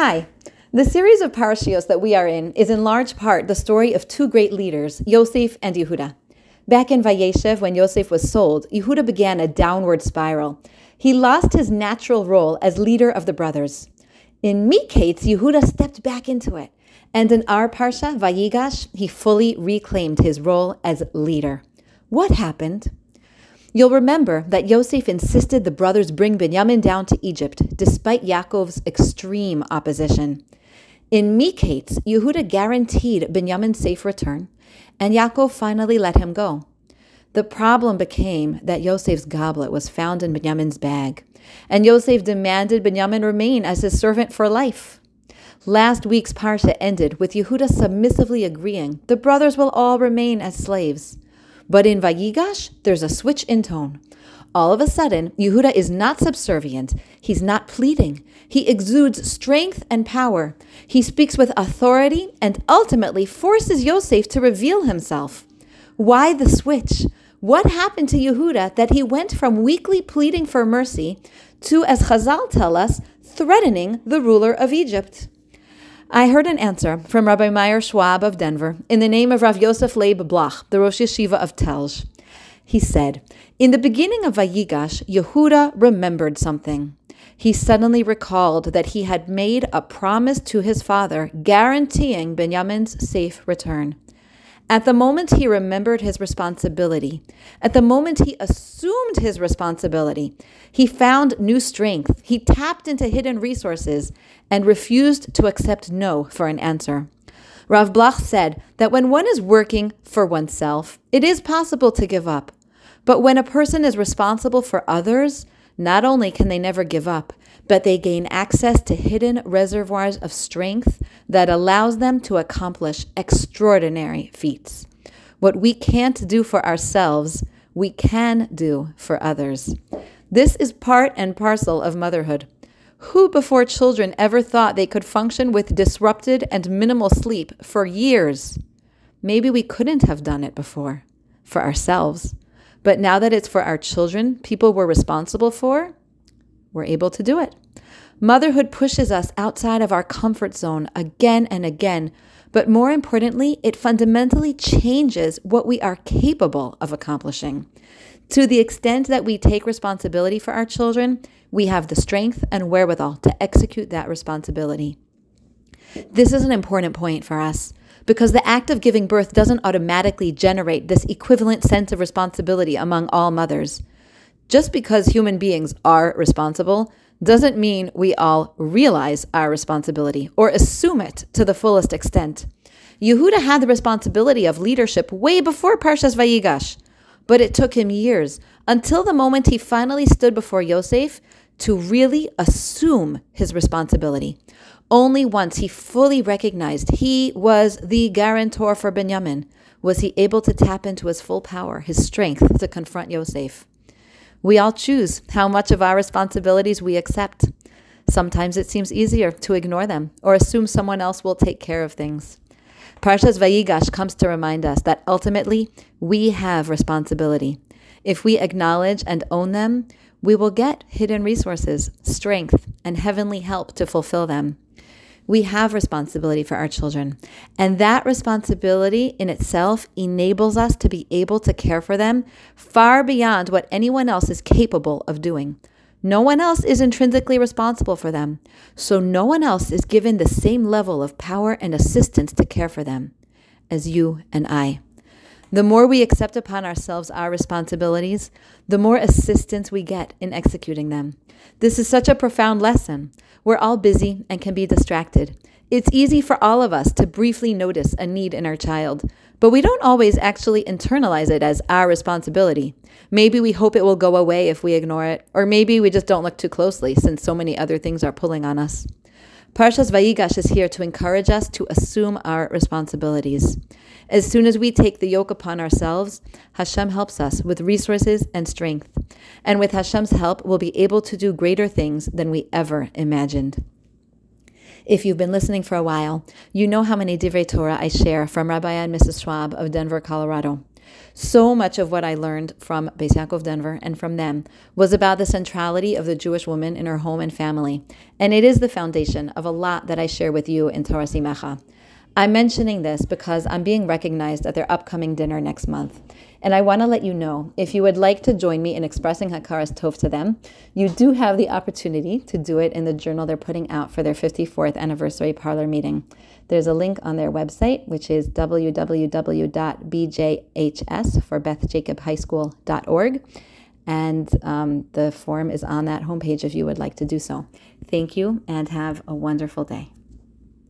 Hi. The series of parashios that we are in is in large part the story of two great leaders, Yosef and Yehuda. Back in Vayeshev, when Yosef was sold, Yehuda began a downward spiral. He lost his natural role as leader of the brothers. In Miketz, Yehuda stepped back into it. And in our parsha, Vayigash, he fully reclaimed his role as leader. What happened? You'll remember that Yosef insisted the brothers bring Benjamin down to Egypt, despite Yaakov's extreme opposition. In Miketz, Yehuda guaranteed Benjamin's safe return, and Yaakov finally let him go. The problem became that Yosef's goblet was found in Benjamin's bag, and Yosef demanded Benjamin remain as his servant for life. Last week's parsha ended with Yehuda submissively agreeing the brothers will all remain as slaves. But in Vayigash, there's a switch in tone. All of a sudden, Yehuda is not subservient. He's not pleading. He exudes strength and power. He speaks with authority and ultimately forces Yosef to reveal himself. Why the switch? What happened to Yehuda that he went from weakly pleading for mercy to, as Chazal tell us, threatening the ruler of Egypt? I heard an answer from Rabbi Meyer Schwab of Denver in the name of Rav Yosef Leib Bloch, the Rosh Yeshiva of Telz. He said, In the beginning of Vayigash, Yehuda remembered something. He suddenly recalled that he had made a promise to his father guaranteeing Benjamin's safe return. At the moment he remembered his responsibility, at the moment he assumed his responsibility, he found new strength. He tapped into hidden resources and refused to accept no for an answer. Rav Bloch said that when one is working for oneself, it is possible to give up. But when a person is responsible for others, not only can they never give up, but they gain access to hidden reservoirs of strength that allows them to accomplish extraordinary feats. What we can't do for ourselves, we can do for others. This is part and parcel of motherhood. Who before children ever thought they could function with disrupted and minimal sleep for years? Maybe we couldn't have done it before for ourselves. But now that it's for our children, people we're responsible for, we're able to do it. Motherhood pushes us outside of our comfort zone again and again, but more importantly, it fundamentally changes what we are capable of accomplishing. To the extent that we take responsibility for our children, we have the strength and wherewithal to execute that responsibility. This is an important point for us because the act of giving birth doesn't automatically generate this equivalent sense of responsibility among all mothers. Just because human beings are responsible doesn't mean we all realize our responsibility or assume it to the fullest extent. Yehuda had the responsibility of leadership way before Parshas Vayigash, but it took him years until the moment he finally stood before Yosef to really assume his responsibility. Only once he fully recognized he was the guarantor for Benjamin was he able to tap into his full power, his strength to confront Yosef. We all choose how much of our responsibilities we accept. Sometimes it seems easier to ignore them or assume someone else will take care of things. Parshas Vayigash comes to remind us that ultimately we have responsibility. If we acknowledge and own them, we will get hidden resources, strength, and heavenly help to fulfill them. We have responsibility for our children, and that responsibility in itself enables us to be able to care for them far beyond what anyone else is capable of doing. No one else is intrinsically responsible for them, so no one else is given the same level of power and assistance to care for them as you and I. The more we accept upon ourselves our responsibilities, the more assistance we get in executing them. This is such a profound lesson. We're all busy and can be distracted. It's easy for all of us to briefly notice a need in our child, but we don't always actually internalize it as our responsibility. Maybe we hope it will go away if we ignore it, or maybe we just don't look too closely since so many other things are pulling on us. Parshas Vayigash is here to encourage us to assume our responsibilities. As soon as we take the yoke upon ourselves, Hashem helps us with resources and strength. And with Hashem's help, we'll be able to do greater things than we ever imagined. If you've been listening for a while, you know how many divrei Torah I share from Rabbi and Mrs. Schwab of Denver, Colorado. So much of what I learned from Beis Yaakov Denver and from them was about the centrality of the Jewish woman in her home and family, and it is the foundation of a lot that I share with you in Torah Simecha. I'm mentioning this because I'm being recognized at their upcoming dinner next month. And I want to let you know if you would like to join me in expressing Hakaras Tov to them, you do have the opportunity to do it in the journal they're putting out for their 54th anniversary parlor meeting. There's a link on their website, which is www.bjhs for. And um, the form is on that homepage if you would like to do so. Thank you and have a wonderful day.